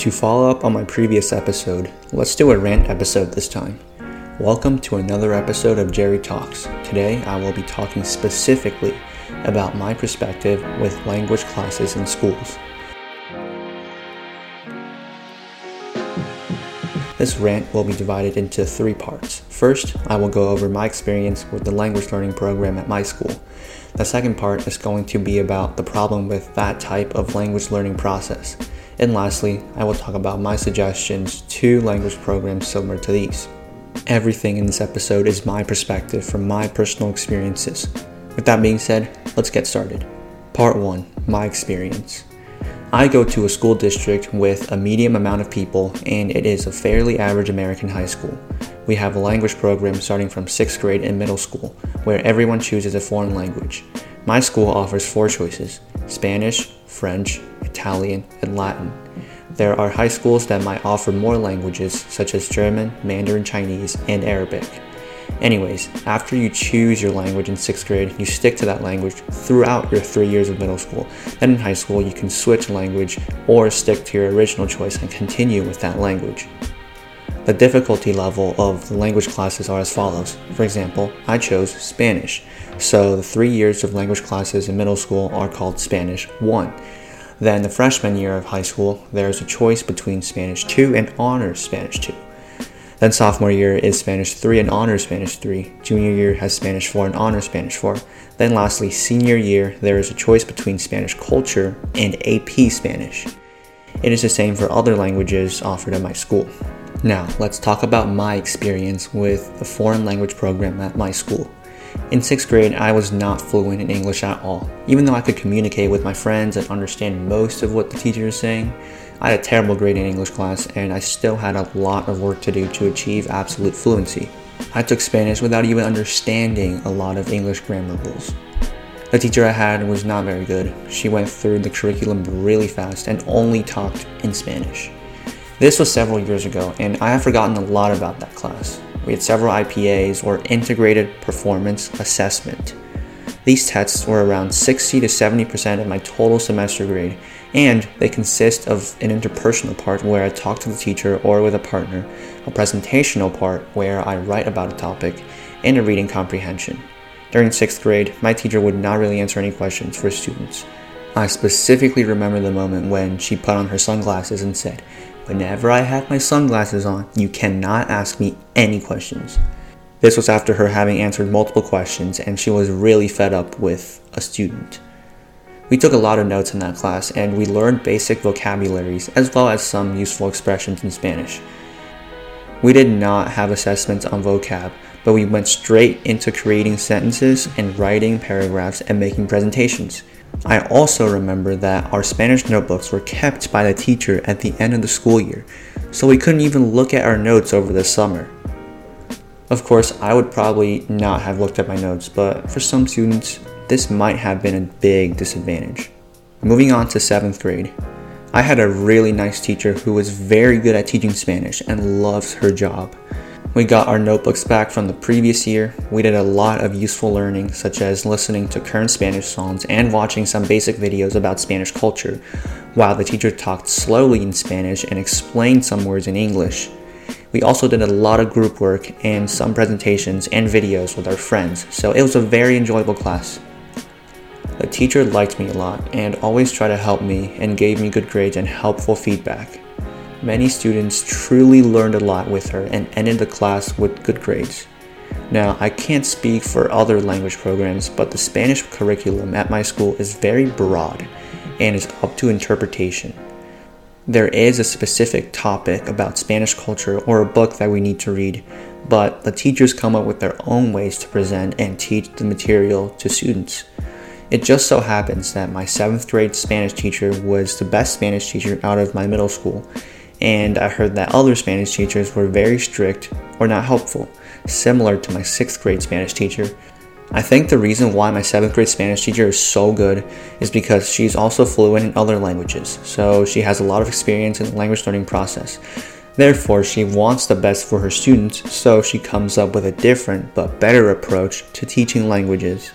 To follow up on my previous episode, let's do a rant episode this time. Welcome to another episode of Jerry Talks. Today I will be talking specifically about my perspective with language classes in schools. This rant will be divided into three parts. First, I will go over my experience with the language learning program at my school. The second part is going to be about the problem with that type of language learning process. And lastly, I will talk about my suggestions to language programs similar to these. Everything in this episode is my perspective from my personal experiences. With that being said, let's get started. Part 1 My experience. I go to a school district with a medium amount of people, and it is a fairly average American high school. We have a language program starting from 6th grade and middle school, where everyone chooses a foreign language. My school offers four choices Spanish, French, Italian, and Latin. There are high schools that might offer more languages, such as German, Mandarin Chinese, and Arabic. Anyways, after you choose your language in sixth grade, you stick to that language throughout your three years of middle school. Then in high school, you can switch language or stick to your original choice and continue with that language. The difficulty level of the language classes are as follows. For example, I chose Spanish. So the three years of language classes in middle school are called Spanish 1. Then the freshman year of high school, there's a choice between Spanish 2 and Honors Spanish 2. Then sophomore year is Spanish 3 and Honors Spanish 3. Junior year has Spanish 4 and Honors Spanish 4. Then lastly, senior year, there is a choice between Spanish Culture and AP Spanish. It is the same for other languages offered at my school. Now, let's talk about my experience with the foreign language program at my school. In sixth grade, I was not fluent in English at all. Even though I could communicate with my friends and understand most of what the teacher is saying, I had a terrible grade in English class and I still had a lot of work to do to achieve absolute fluency. I took Spanish without even understanding a lot of English grammar rules. The teacher I had was not very good. She went through the curriculum really fast and only talked in Spanish. This was several years ago, and I have forgotten a lot about that class. We had several IPAs, or Integrated Performance Assessment. These tests were around 60 to 70% of my total semester grade, and they consist of an interpersonal part where I talk to the teacher or with a partner, a presentational part where I write about a topic, and a reading comprehension. During sixth grade, my teacher would not really answer any questions for students. I specifically remember the moment when she put on her sunglasses and said, Whenever I have my sunglasses on, you cannot ask me any questions. This was after her having answered multiple questions, and she was really fed up with a student. We took a lot of notes in that class, and we learned basic vocabularies as well as some useful expressions in Spanish. We did not have assessments on vocab, but we went straight into creating sentences and writing paragraphs and making presentations. I also remember that our Spanish notebooks were kept by the teacher at the end of the school year, so we couldn't even look at our notes over the summer. Of course, I would probably not have looked at my notes, but for some students, this might have been a big disadvantage. Moving on to 7th grade, I had a really nice teacher who was very good at teaching Spanish and loves her job. We got our notebooks back from the previous year. We did a lot of useful learning, such as listening to current Spanish songs and watching some basic videos about Spanish culture, while the teacher talked slowly in Spanish and explained some words in English. We also did a lot of group work and some presentations and videos with our friends, so it was a very enjoyable class. The teacher liked me a lot and always tried to help me and gave me good grades and helpful feedback. Many students truly learned a lot with her and ended the class with good grades. Now, I can't speak for other language programs, but the Spanish curriculum at my school is very broad and is up to interpretation. There is a specific topic about Spanish culture or a book that we need to read, but the teachers come up with their own ways to present and teach the material to students. It just so happens that my seventh grade Spanish teacher was the best Spanish teacher out of my middle school, and I heard that other Spanish teachers were very strict or not helpful, similar to my sixth grade Spanish teacher. I think the reason why my seventh grade Spanish teacher is so good is because she's also fluent in other languages, so she has a lot of experience in the language learning process. Therefore, she wants the best for her students, so she comes up with a different but better approach to teaching languages.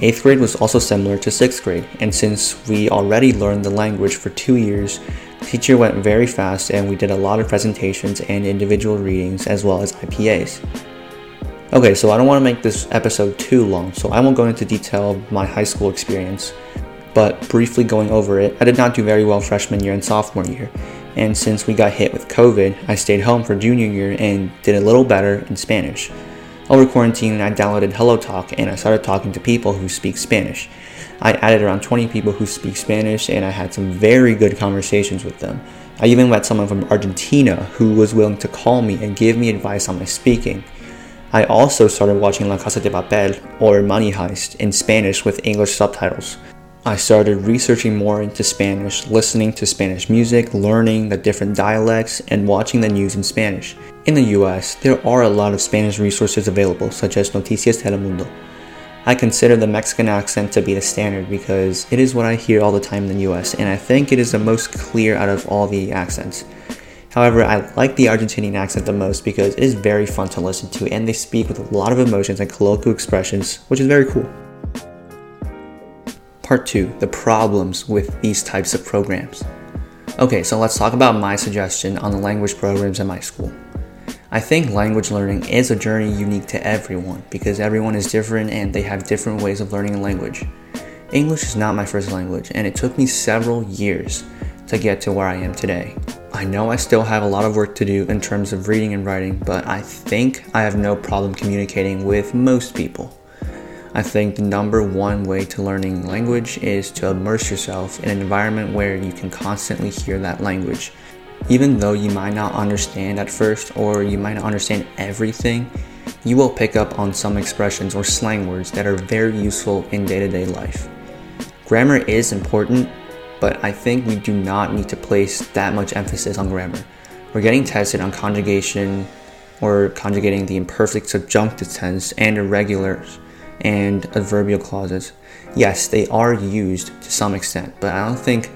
8th grade was also similar to 6th grade, and since we already learned the language for two years, teacher went very fast and we did a lot of presentations and individual readings as well as IPAs. Okay, so I don't want to make this episode too long, so I won't go into detail of my high school experience. But briefly going over it, I did not do very well freshman year and sophomore year. And since we got hit with COVID, I stayed home for junior year and did a little better in Spanish. Over quarantine, I downloaded HelloTalk and I started talking to people who speak Spanish. I added around 20 people who speak Spanish and I had some very good conversations with them. I even met someone from Argentina who was willing to call me and give me advice on my speaking. I also started watching La Casa de Papel or Money Heist in Spanish with English subtitles. I started researching more into Spanish, listening to Spanish music, learning the different dialects, and watching the news in Spanish. In the US, there are a lot of Spanish resources available, such as Noticias Telemundo. I consider the Mexican accent to be the standard because it is what I hear all the time in the US, and I think it is the most clear out of all the accents. However, I like the Argentinian accent the most because it is very fun to listen to and they speak with a lot of emotions and colloquial expressions, which is very cool. Part 2 The problems with these types of programs. Okay, so let's talk about my suggestion on the language programs at my school. I think language learning is a journey unique to everyone because everyone is different and they have different ways of learning a language. English is not my first language and it took me several years to get to where I am today. I know I still have a lot of work to do in terms of reading and writing, but I think I have no problem communicating with most people. I think the number one way to learning language is to immerse yourself in an environment where you can constantly hear that language even though you might not understand at first or you might not understand everything, you will pick up on some expressions or slang words that are very useful in day to day life. Grammar is important, but I think we do not need to place that much emphasis on grammar. We're getting tested on conjugation or conjugating the imperfect subjunctive tense and irregulars and adverbial clauses. Yes, they are used to some extent, but I don't think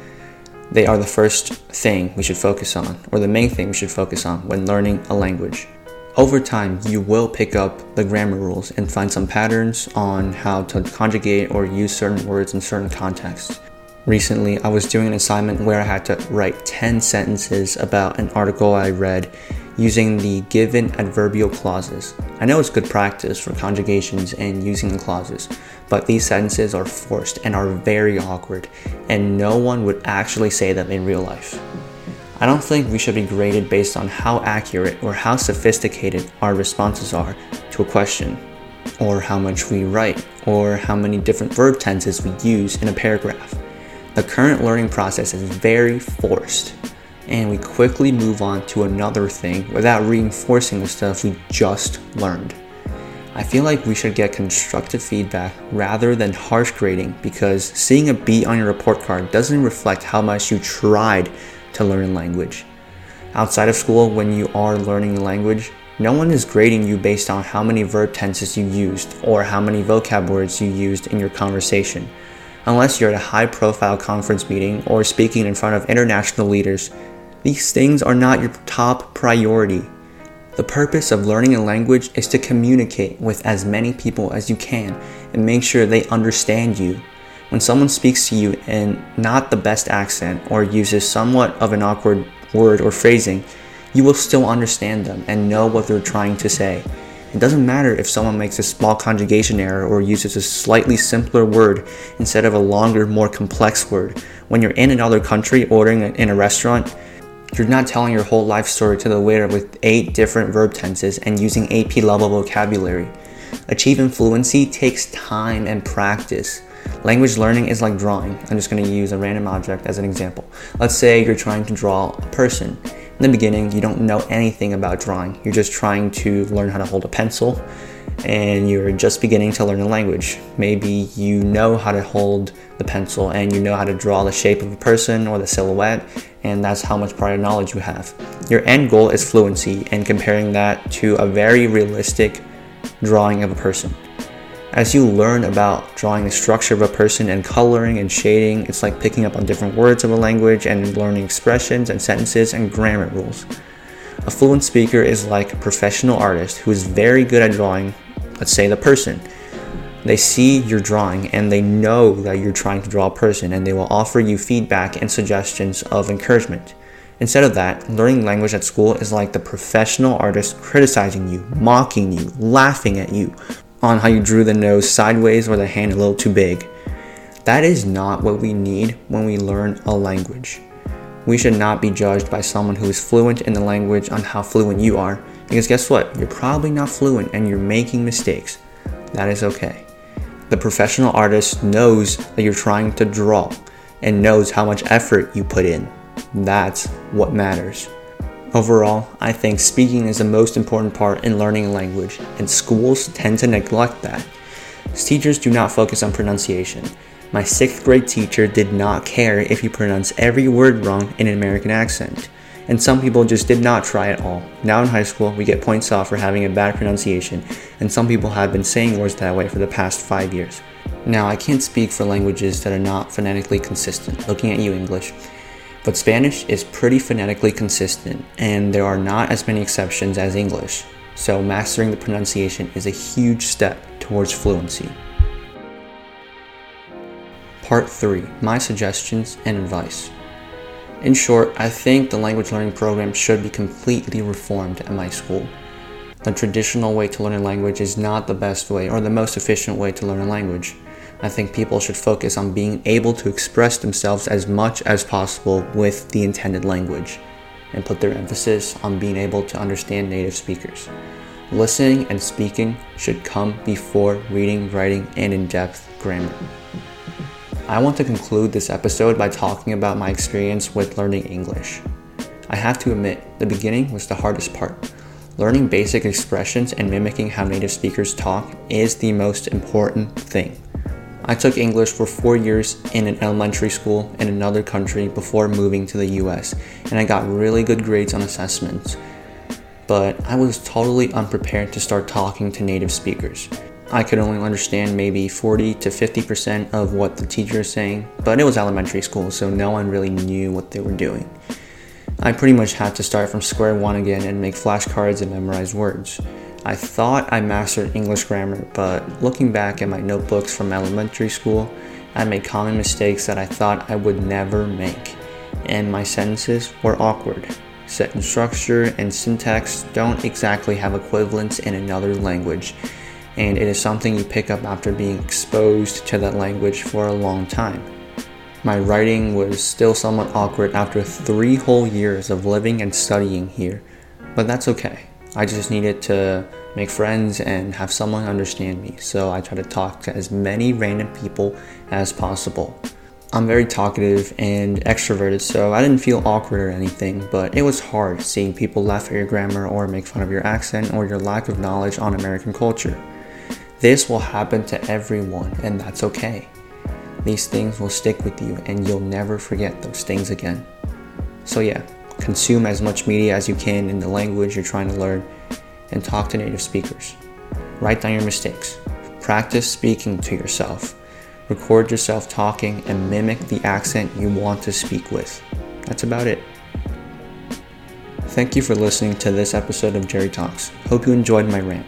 they are the first thing we should focus on, or the main thing we should focus on when learning a language. Over time, you will pick up the grammar rules and find some patterns on how to conjugate or use certain words in certain contexts. Recently, I was doing an assignment where I had to write 10 sentences about an article I read using the given adverbial clauses. I know it's good practice for conjugations and using the clauses, but these sentences are forced and are very awkward, and no one would actually say them in real life. I don't think we should be graded based on how accurate or how sophisticated our responses are to a question, or how much we write, or how many different verb tenses we use in a paragraph. The current learning process is very forced and we quickly move on to another thing without reinforcing the stuff we just learned. I feel like we should get constructive feedback rather than harsh grading because seeing a B on your report card doesn't reflect how much you tried to learn a language. Outside of school, when you are learning a language, no one is grading you based on how many verb tenses you used or how many vocab words you used in your conversation. Unless you're at a high profile conference meeting or speaking in front of international leaders, these things are not your top priority. The purpose of learning a language is to communicate with as many people as you can and make sure they understand you. When someone speaks to you in not the best accent or uses somewhat of an awkward word or phrasing, you will still understand them and know what they're trying to say. It doesn't matter if someone makes a small conjugation error or uses a slightly simpler word instead of a longer, more complex word. When you're in another country ordering in a restaurant, you're not telling your whole life story to the waiter with eight different verb tenses and using AP level vocabulary. Achieving fluency takes time and practice. Language learning is like drawing. I'm just going to use a random object as an example. Let's say you're trying to draw a person. In the beginning, you don't know anything about drawing. You're just trying to learn how to hold a pencil and you're just beginning to learn a language. Maybe you know how to hold the pencil and you know how to draw the shape of a person or the silhouette and that's how much prior knowledge you have. Your end goal is fluency and comparing that to a very realistic drawing of a person. As you learn about drawing the structure of a person and coloring and shading, it's like picking up on different words of a language and learning expressions and sentences and grammar rules. A fluent speaker is like a professional artist who is very good at drawing, let's say the person, they see your drawing and they know that you're trying to draw a person and they will offer you feedback and suggestions of encouragement. Instead of that, learning language at school is like the professional artist criticizing you, mocking you, laughing at you on how you drew the nose sideways or the hand a little too big. That is not what we need when we learn a language. We should not be judged by someone who is fluent in the language on how fluent you are, because guess what? You're probably not fluent and you're making mistakes. That is okay. The professional artist knows that you're trying to draw and knows how much effort you put in. That's what matters. Overall, I think speaking is the most important part in learning a language, and schools tend to neglect that. Teachers do not focus on pronunciation. My sixth grade teacher did not care if you pronounce every word wrong in an American accent, and some people just did not try at all. Now in high school, we get points off for having a bad pronunciation, and some people have been saying words that way for the past five years. Now, I can't speak for languages that are not phonetically consistent, looking at you, English. But Spanish is pretty phonetically consistent, and there are not as many exceptions as English, so mastering the pronunciation is a huge step towards fluency. Part 3 My suggestions and advice. In short, I think the language learning program should be completely reformed at my school. The traditional way to learn a language is not the best way or the most efficient way to learn a language. I think people should focus on being able to express themselves as much as possible with the intended language and put their emphasis on being able to understand native speakers. Listening and speaking should come before reading, writing, and in depth grammar. I want to conclude this episode by talking about my experience with learning English. I have to admit, the beginning was the hardest part. Learning basic expressions and mimicking how native speakers talk is the most important thing. I took English for four years in an elementary school in another country before moving to the US, and I got really good grades on assessments. But I was totally unprepared to start talking to native speakers. I could only understand maybe 40 to 50% of what the teacher is saying, but it was elementary school, so no one really knew what they were doing. I pretty much had to start from square one again and make flashcards and memorize words. I thought I mastered English grammar, but looking back at my notebooks from elementary school, I made common mistakes that I thought I would never make, and my sentences were awkward. Sentence structure and syntax don't exactly have equivalents in another language, and it is something you pick up after being exposed to that language for a long time. My writing was still somewhat awkward after three whole years of living and studying here, but that's okay. I just needed to make friends and have someone understand me, so I try to talk to as many random people as possible. I'm very talkative and extroverted, so I didn't feel awkward or anything, but it was hard seeing people laugh at your grammar or make fun of your accent or your lack of knowledge on American culture. This will happen to everyone, and that's okay. These things will stick with you, and you'll never forget those things again. So, yeah, Consume as much media as you can in the language you're trying to learn and talk to native speakers. Write down your mistakes. Practice speaking to yourself. Record yourself talking and mimic the accent you want to speak with. That's about it. Thank you for listening to this episode of Jerry Talks. Hope you enjoyed my rant.